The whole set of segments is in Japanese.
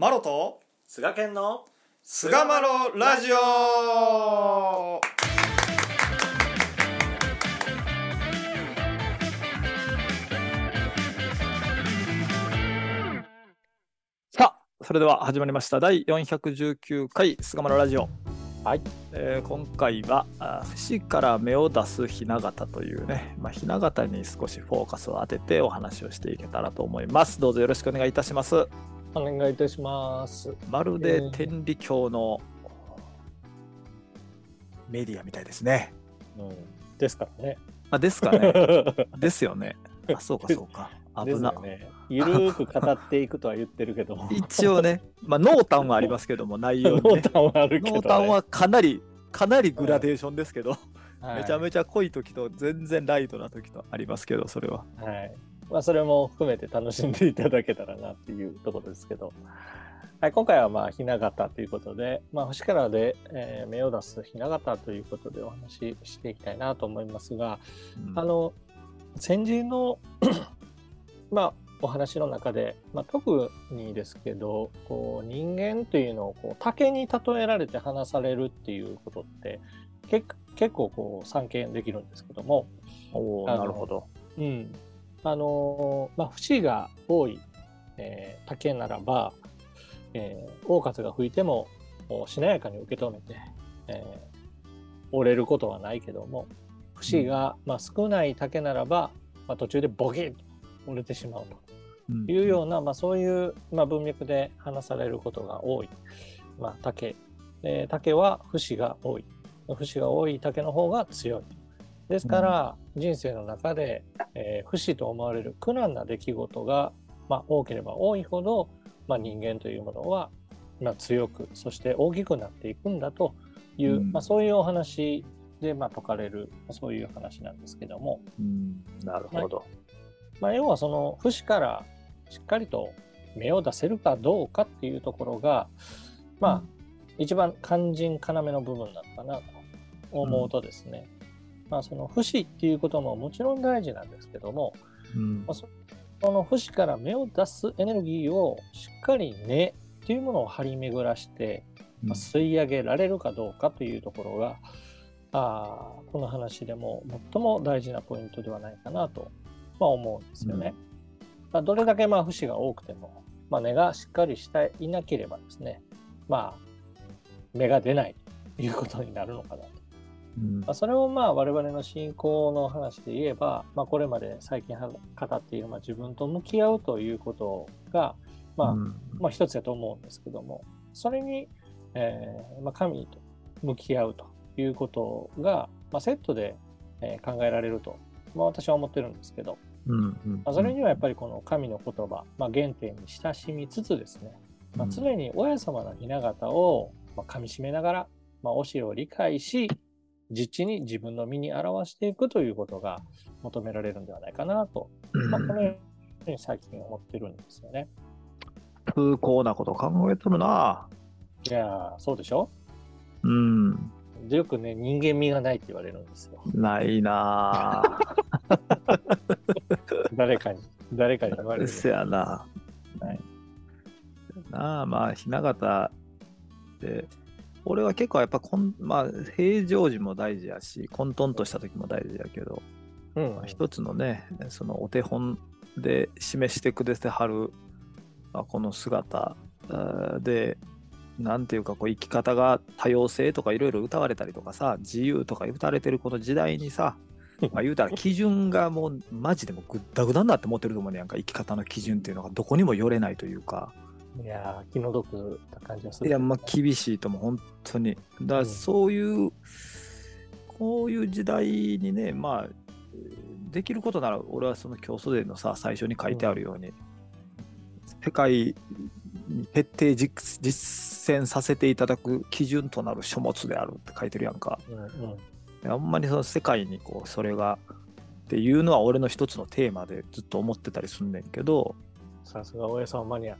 マロと菅健の菅マロラジオ。さあそれでは始まりました。第419回菅マロラジオ。はい、えー今回はあ節から芽を出すひな形というね、まあ、ひな形に少しフォーカスを当ててお話をしていけたらと思います。どうぞよろしくお願いいたしますお願いいたします。まるで天理教のメディアみたいですね。うん、ですからね。あですかね。ですよね。あそうかそうか。危な。ね。ゆるーく語っていくとは言ってるけども。一応ね、まあ、濃淡はありますけども、内容に、ね。濃淡はあるけど、ね。濃淡はかなり、かなりグラデーションですけど、はい、めちゃめちゃ濃い時と全然ライトな時とありますけど、それは。はい。まあ、それも含めて楽しんでいただけたらなっていうところですけど。はい、今回はまあ、ひな形ということで、まあ、星からで、えー芽を出すひな形ということでお話ししていきたいなと思いますが、うんあの先人の まあお話の中で、まあ、特にですけどこう人間というのをこう竹に例えられて話されるっていうことって結結構こう散見できるんですけども、なるほど。うんあのまあ、節が多い、えー竹ならば、えー、大風が吹いてもしなやかに受け止めて、えー折れることはないけども節が、まあ、少ない竹ならば、まあ、途中でボキッと折れてしまううん。というような、まあ、そういう、まあ、文脈で話されることが多い、まあ、竹、えー竹は節が多い。節が多い竹の方が強いですから、人生の中で、えー不死と思われる苦難な出来事が、まあ、多ければ多いほど、まあ、人間というものは、まあ、強くそして大きくなっていくんだという、うん。まあ、そういうお話で、まあ、説かれるまあそういう話なんですけども、うん。なるほど。まあ、要はその節からしっかりと芽を出せるかどうかっていうところがまあ一番肝心要の部分なのかなと思うとですね、まあその節っていうことももちろん大事なんですけどもうんまあそその節から芽を出すエネルギーをしっかり根っていうものを張り巡らして、まあ、吸い上げられるかどうかというところが、あーこの話でも最も大事なポイントではないかなと、まあ、思うんですよね。まあ、どれだけまあ節が多くても、まあ、根がしっかりしていなければですね、まあ、芽が出ないということになるのかなと。うん。まあ、それをまあ我々の信仰の話で言えば、まあ、これまで最近は語っているまあ自分と向き合うということが、まあうん。まあ、一つだと思うんですけどもそれに、えーまあ、神と向き合うということが、まあ、セットで、えー考えられると、まあ、私は思ってるんですけど、うんうん。まあ、それにはやっぱりこの神の言葉、まあ、原点に親しみつつですね、まあ、常に親様の雛形をまあ噛みしめながら、まあ、教えを理解し実地に自分の身に表していくということが求められるんではないかなと、うんまあ、このように最近思ってるんですよね。崇高なこと考えとるな。いやーそうでしょ？うん。でよくね人間味がないって言われるんですよ。ないな誰かに誰かに言われぁ。る。せやな。はいなあ、まあ、雛形で、俺は結構やっぱこん、まあ、平常時も大事やし、混沌とした時も大事やけど、うんまあ一つのね、そのお手本で示してくれてはる、まあ、この姿で、なんていうかこう生き方が多様性とかいろいろ歌われたりとかさ自由とか歌われてるこの時代にさ まあ言うたら基準がもうマジでもうぐったぐだになって思ってると思うねやんか。生き方の基準っていうのがどこにもよれないというかいやー気の毒な感じがする。いやまあ厳しいとも本当にだからそういう、こういう時代にねまあできることなら俺はその競争伝のさ最初に書いてあるように、世界に徹底実実践させていただく基準となる書物であるって書いてるやんかうんうんあんまりその世界にこうそれがっていうのは俺の一つのテーマでずっと思ってたりすんねんけど、さすが大家さんマニア。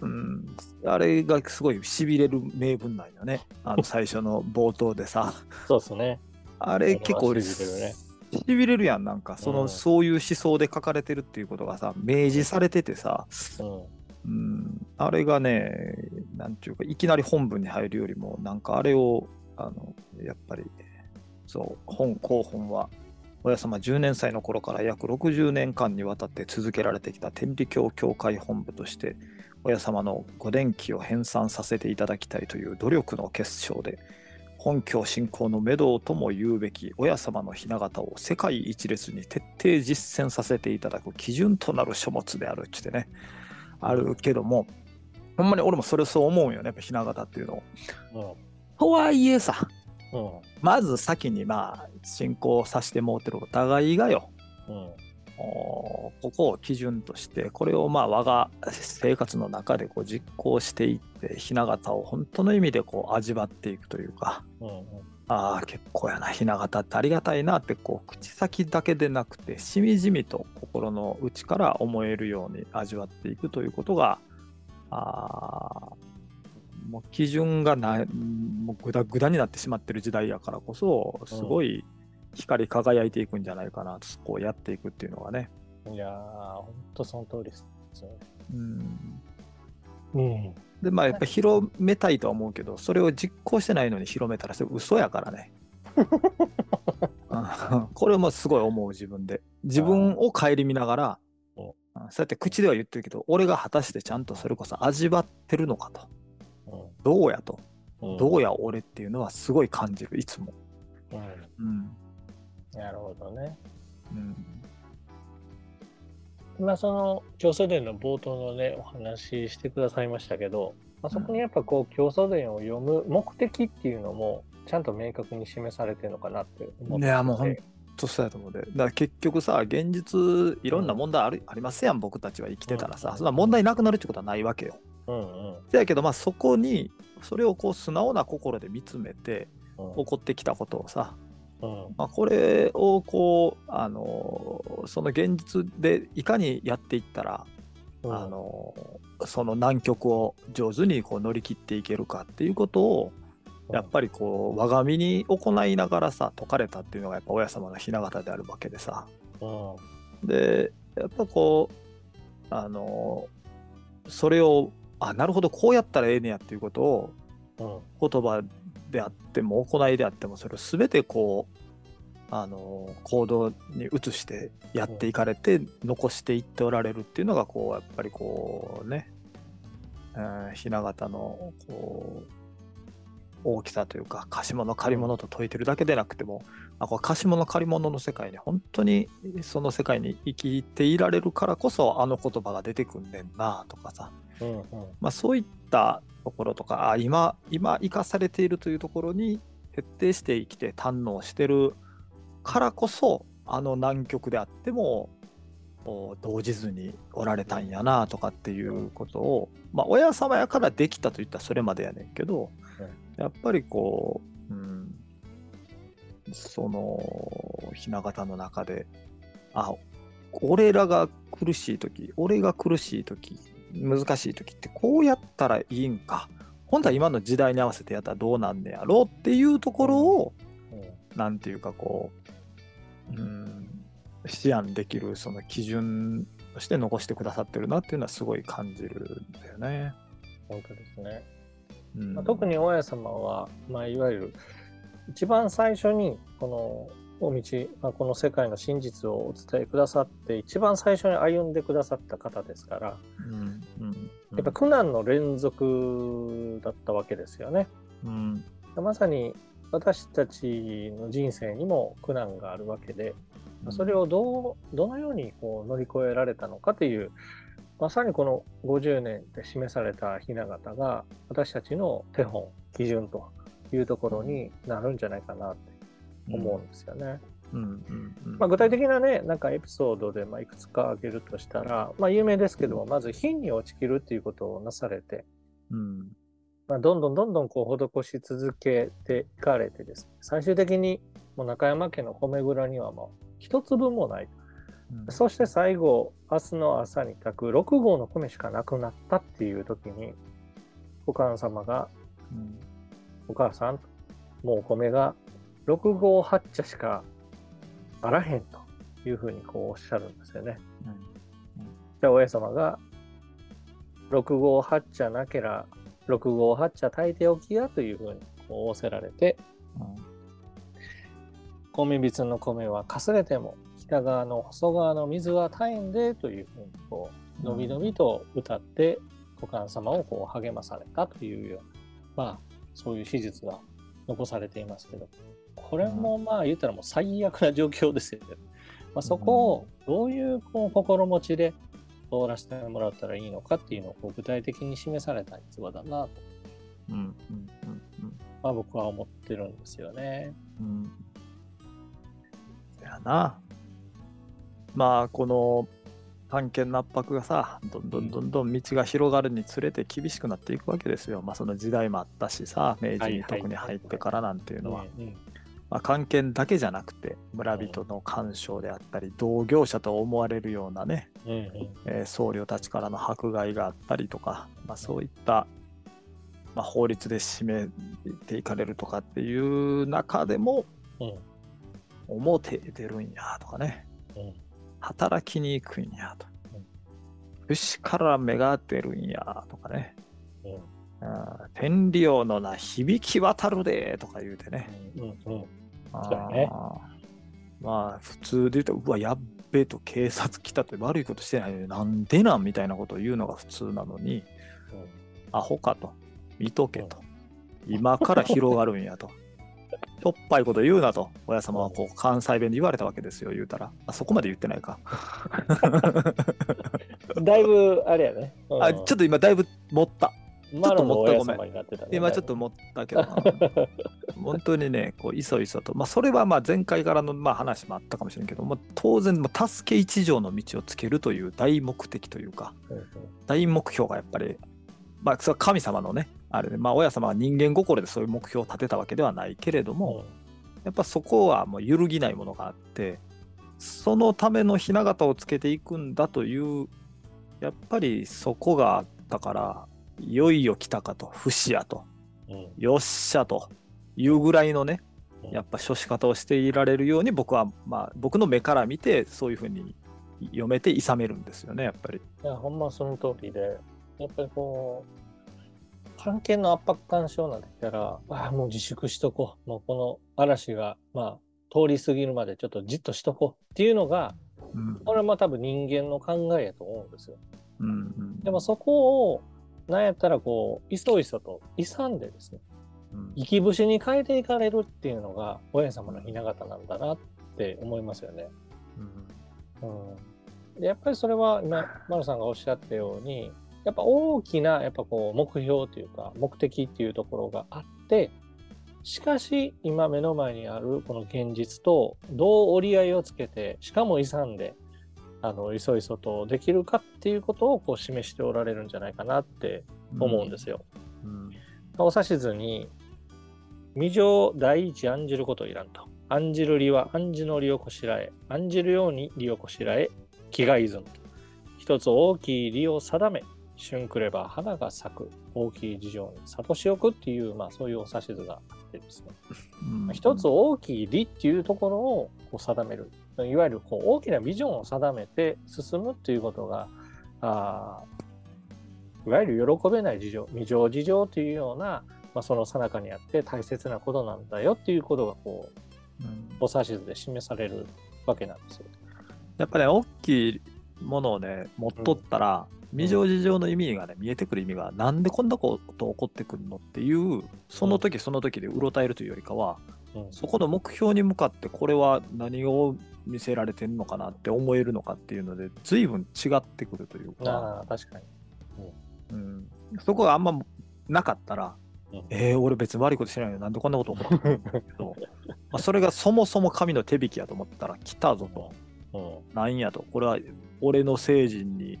うん、あれがすごいしびれる名文なんよね。あの最初の冒頭でさ。そうですね。あれ結構俺しびれるねしびれるやんなんか。その、うん。そういう思想で書かれてるっていうことがさ明示されててさ、うん。うん、あれがねなんていうか、いきなり本文に入るよりも、なんかあれを、あの、やっぱり、そう、本、後本は、親様10年歳の頃から約60年間にわたって続けられてきた天理教協会本部として、親様のご伝記を編纂させていただきたいという努力の結晶で、本教信仰の目処とも言うべき親様の雛形を世界一列に徹底実践させていただく基準となる書物であるってね、あるけども、ほんまに俺もそれそう思うんよね、やっぱ雛形っていうのを。とはいえさ、うん。うん。まず先にまあ信仰させてもうてるお互いがよ、うん。おここを基準としてこれをまあ我が生活の中でこう実行していって雛形を本当の意味でこう味わっていくというかうん。うん。ああ結構やな雛形ってありがたいなってこう口先だけでなくてしみじみと心の内から思えるように味わっていくということがあーもう基準がないもうグダグダになってしまってる時代やからこそすごい光り輝いていくんじゃないかなとこうやっていくっていうのがね。いやー、ほんとその通りですよね。うんうん。でまあやっぱ広めたいとは思うけどそれを実行してないのに広めたらそれ嘘やからね。うん これもすごい思う自分で自分を顧みながらうんうんそうやって口では言ってるけど俺が果たしてちゃんとそれこそ味わってるのかとどうやとうん。どうや俺っていうのはすごい感じるいつも。うん。うんなるほどね。うん今その教祖伝の冒頭のねお話ししてくださいましたけど、まあ、そこにやっぱこう教祖伝を読む目的っていうのもちゃんと明確に示されてるのかなって思ってていやもうほんとそうやと思うで。だから結局さ、現実いろんな問題ある、ありますやん、僕たちは生きてたらさ、うんそんな問題なくなるってことはないわけよ。うんうんせやけど、まあそこに、それをこう素直な心で見つめて、うん起こってきたことをさ、うんまあ、これをこう、あのその現実でいかにやっていったら、うん。あのその難局を上手にこう乗り切っていけるかっていうことを、やっぱりこう我が身に行いながらさ説かれたっていうのがやっぱ親様の雛形であるわけでさ。うん。でやっぱこうあのそれをあなるほどこうやったらええねやっていうことをうん。言葉であっても行いであってもそれを全てこうあの行動に移してやっていかれて残していっておられるっていうのがこうやっぱりこうねうん雛形のこう大きさというか貸物借り物と説いてるだけでなくてもあこれ貸物借り物の世界に本当にその世界に生きていられるからこそあの言葉が出てくんねんなとかさうんうん。まあ、そういったところとかあ今今生かされているというところに徹底して生きて堪能してるからこそあの南極であっても動じずにおられたんやなとかっていうことを、まあ、親様やからできたといったらそれまでやねんけど、やっぱりこう、うん、その雛形の中であ俺らが苦しい時俺が苦しい時難しい時ってこうやったらいいんか本当は今の時代に合わせてやったらどうなんねやろうっていうところを、うんなんていうかこう、うん、思案できるその基準として残してくださってるなっていうのはすごい感じるんだよね。本当ですね。うんまあ、特に大家様は、まあ、いわゆる一番最初にこの大道、まあ、この世界の真実をお伝えくださって一番最初に歩んでくださった方ですからうん。うん。やっぱ苦難の連続だったわけですよね。うん。まさに私たちの人生にも苦難があるわけで、まあそれをどうどのようにこう乗り越えられたのかというまさにこの50年で示された雛形が私たちの手本基準というところになるんじゃないかなって思うんですよね。うんうんうん。まあ、具体的なねなんかエピソードでまあいくつか挙げるとしたら、まあ、有名ですけどもまず貧に落ちきるっていうことをなされて、うん。まあ、どんどんどんどんこう施し続けていかれてですね最終的にもう中山家の米蔵にはもう一粒もないうん。そして最後、明日の朝に炊く6合の米しかなくなったっていう時に、お母様が、うん。お母さん、もうお米が6合8茶しかあらへんというふうにこうおっしゃるんですよね。じゃあ、親様が、6合8茶なけら六号八茶炊いておきやというふうにこう仰せられて、米びつの米はかすれても北側の細川の水は絶えんでというふうにこうのびのびと歌って股間様をこう励まされたというような、まあそういう史実が残されていますけど、これもまあ言ったらもう最悪な状況ですよね。まあ、そこをどういうこう心持ちで通らせてもらったらいいのかっていうのをこう具体的に示された逸話だなと、うんうんうんまあ、僕は思ってるんですよね。うん。やな。まあこの探検の圧迫がさどんどんどんどん道が広がるにつれて厳しくなっていくわけですよ。まあその時代もあったしさ明治に特に入ってからなんていうのは。うんうんまあ、関係だけじゃなくて村人の干渉であったり同業者と思われるようなね、うんうん。えー僧侶たちからの迫害があったりとか、まあ、そういった、まあ、法律で締めていかれるとかっていう中でもうん。表へ出るんやとかね。うん。働きに行くんやと。うん。牛から芽が出るんやとかね。天理王の名響き渡るでとか言うてね。うんうんあそうやね。ーまあ普通で言うとうわやっべえと警察来たって悪いことしてないのになんでなんみたいなことを言うのが普通なのにアホかと。見とけと。今から広がるんやと。しょっぱいこと言うなと。親様はこう関西弁で言われたわけですよ言うたら。あそこまで言ってないか。う んだいぶあれやね。うん。あちょっと今だいぶ持ったマロのもっとごめん。今ちょっと思ったけどな。本当にねこういそいそと、まあ、それはまあ前回からのまあ話もあったかもしれんけど、まあ、当然、まあ、助け一条の道をつけるという大目的というかうんうん。大目標がやっぱり、まあ、それは神様のねあれで、まあ、親様は人間心でそういう目標を立てたわけではないけれども、やっぱそこはもう揺るぎないものがあってそのための雛形をつけていくんだというやっぱりそこがあったからいよいよ来たかと。不死やと。うん。よっしゃと。いうぐらいのねうん。やっぱ処し方をしていられるように僕はまあ僕の目から見てそういうふうに読めて諌めるんですよねやっぱり。いや、ほんまその通りで、やっぱりこう、関係の圧迫干渉なんて言ったら、ああ、もう自粛しとこう。もうこの嵐が、まあ、通り過ぎるまでちょっとじっとしとこうっていうのが、うん。これはまあ多分人間の考えやと思うんですよ。うんうん。でもそこを、なんやったらこう、いそいそと勇んでですね、うん。生き節に変えていかれるっていうのが、親様の雛形なんだなって思いますよね。うん、でやっぱりそれは今丸さんがおっしゃったようにやっぱ大きなやっぱこう目標というか目的っていうところがあってしかし今目の前にあるこの現実とどう折り合いをつけてしかも勇んであのいそいそとできるかっていうことをこう示しておられるんじゃないかなって思うんですよ。うんお指図に未情第一案じることいらんと。案じる利は案じの利をこしらえ、案じるように利をこしらえ、気がいずむと。一つ大きい利を定め、春くれば花が咲く、大きい事情に諭し置くっていう、まあそういうお指図があってですね。うん一つ大きい利っていうところをこう定める。いわゆるこう大きなビジョンを定めて進むっていうことが、あーいわゆる喜べない事情、未情事情というような、まあ、その最中にあって大切なことなんだよっていうことがこううんお指図で示されるわけなんですよ。やっぱね大きいものをね持っとったら、未情事情の意味がね見えてくる意味がなんでこんなこと起こってくるのっていうその時その時でうろたえるというよりかは、うん。そこの目標に向かってこれは何を見せられてるのかなって思えるのかっていうので随分違ってくるというか、ああ確かに。うん、そこがあんまなかったら、うん。えー、俺別に悪いことしてないのになんでこんなこと起こってくるんだけど まあそれがそもそも神の手引きやと思ったら来たぞと。うん。なんやと、これは俺の聖人に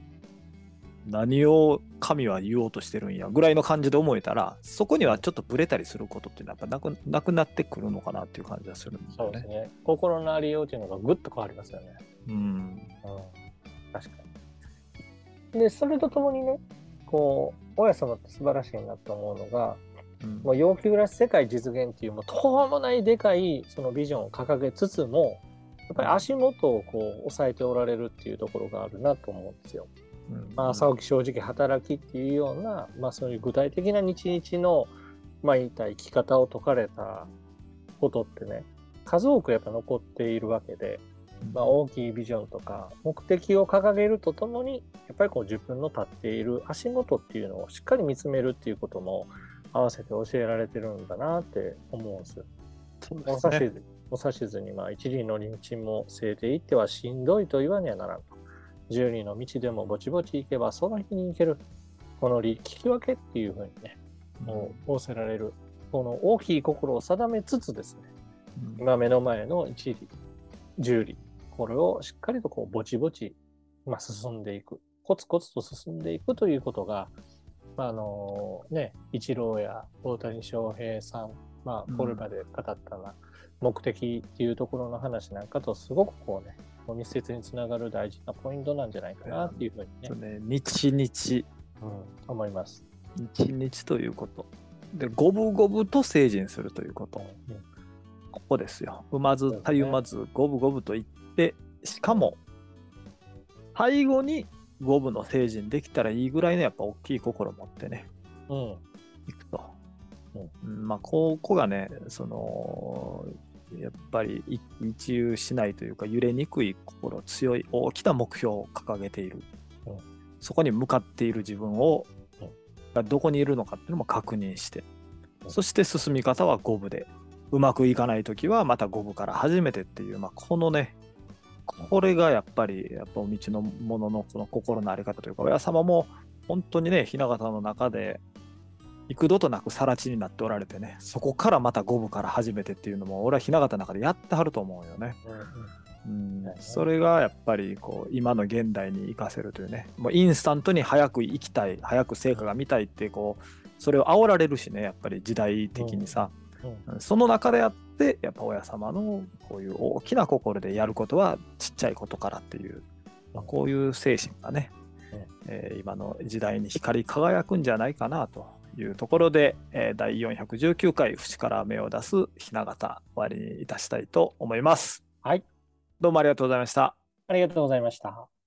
何を神は言おうとしてるんやぐらいの感じで思えたら、そこにはちょっとブレたりすることっていうのはやっぱなくなくなってくるのかなっていう感じがするんですよね。そうですね。心のありようというのがぐっと変わりますよね。うん。うん、確かに。で、それとともにね、こう、親様って素晴らしいなと思うのが、うんもう要求暮らし世界実現っていう、もう途方もないでかいそのビジョンを掲げつつも、やっぱり足元をこう抑えておられるっていうところがあるなと思うんですよ。うんまあ、朝起き正直働きっていうような、まあ、そういう具体的な日々の、まあ、言いたい生き方を説かれたことってね数多くやっぱ残っているわけで、まあ、大きいビジョンとか目的を掲げるとともにやっぱりこう自分の立っている足元っていうのをしっかり見つめるっていうことも合わせて教えられてるんだなって思うんです。そうおですね。指図お指図にまあ一輪の林賃も据えていってはしんどいと言わにはならんと。十里の道でもぼちぼち行けばその日に行ける。この理、聞き分けっていうふうにね、もう仰せられる。この大きい心を定めつつですね、うん今目の前の一里、十里、これをしっかりとこうぼちぼち、まあ、進んでいく。コツコツと進んでいくということが、まああのね、イチローや大谷翔平さん、まあ、うんこれまで語ったな、目的っていうところの話なんかとすごくこうね、密接につながる大事なポイントなんじゃないかなっていうふうにね、ね日々うん、思います。日々ということ。で、五分五分と成人するということ。うんここですよ。踏まずたゆまず五分五分と言って、しかも、最後に五分の成人できたらいいぐらいのやっぱ大きい心を持ってね、うん、いくと。うんまあ、ここがね、その、やっぱりい一憂しないというか、揺れにくい心、強い大きな目標を掲げている。うん。そこに向かっている自分を、うん。がどこにいるのかっていうのも確認して、うん。そして進み方は五分で、うまくいかないときはまた五分から始めてっていう、まあ、このね、これがやっぱり、やっぱ道のもののその心のあり方というか、親様も本当にね、雛形の中で、幾度となく更地になっておられてね、そこからまた五分から始めてっていうのも、俺は雛形の中でやってはると思うよね。うんそれがやっぱりこう今の現代に生かせるというね、もうインスタントに早く生きたい、早く成果が見たいってこう、それを煽られるしね、やっぱり時代的にさ、うん。うん。その中であって、やっぱ親様のこういう大きな心でやることはちっちゃいことからっていう、まあ、こういう精神がね、うん。えー今の時代に光り輝くんじゃないかなというところで、えー第419回節から芽を出すひな形終わりにいたしたいと思います。はい、どうもありがとうございました。ありがとうございました。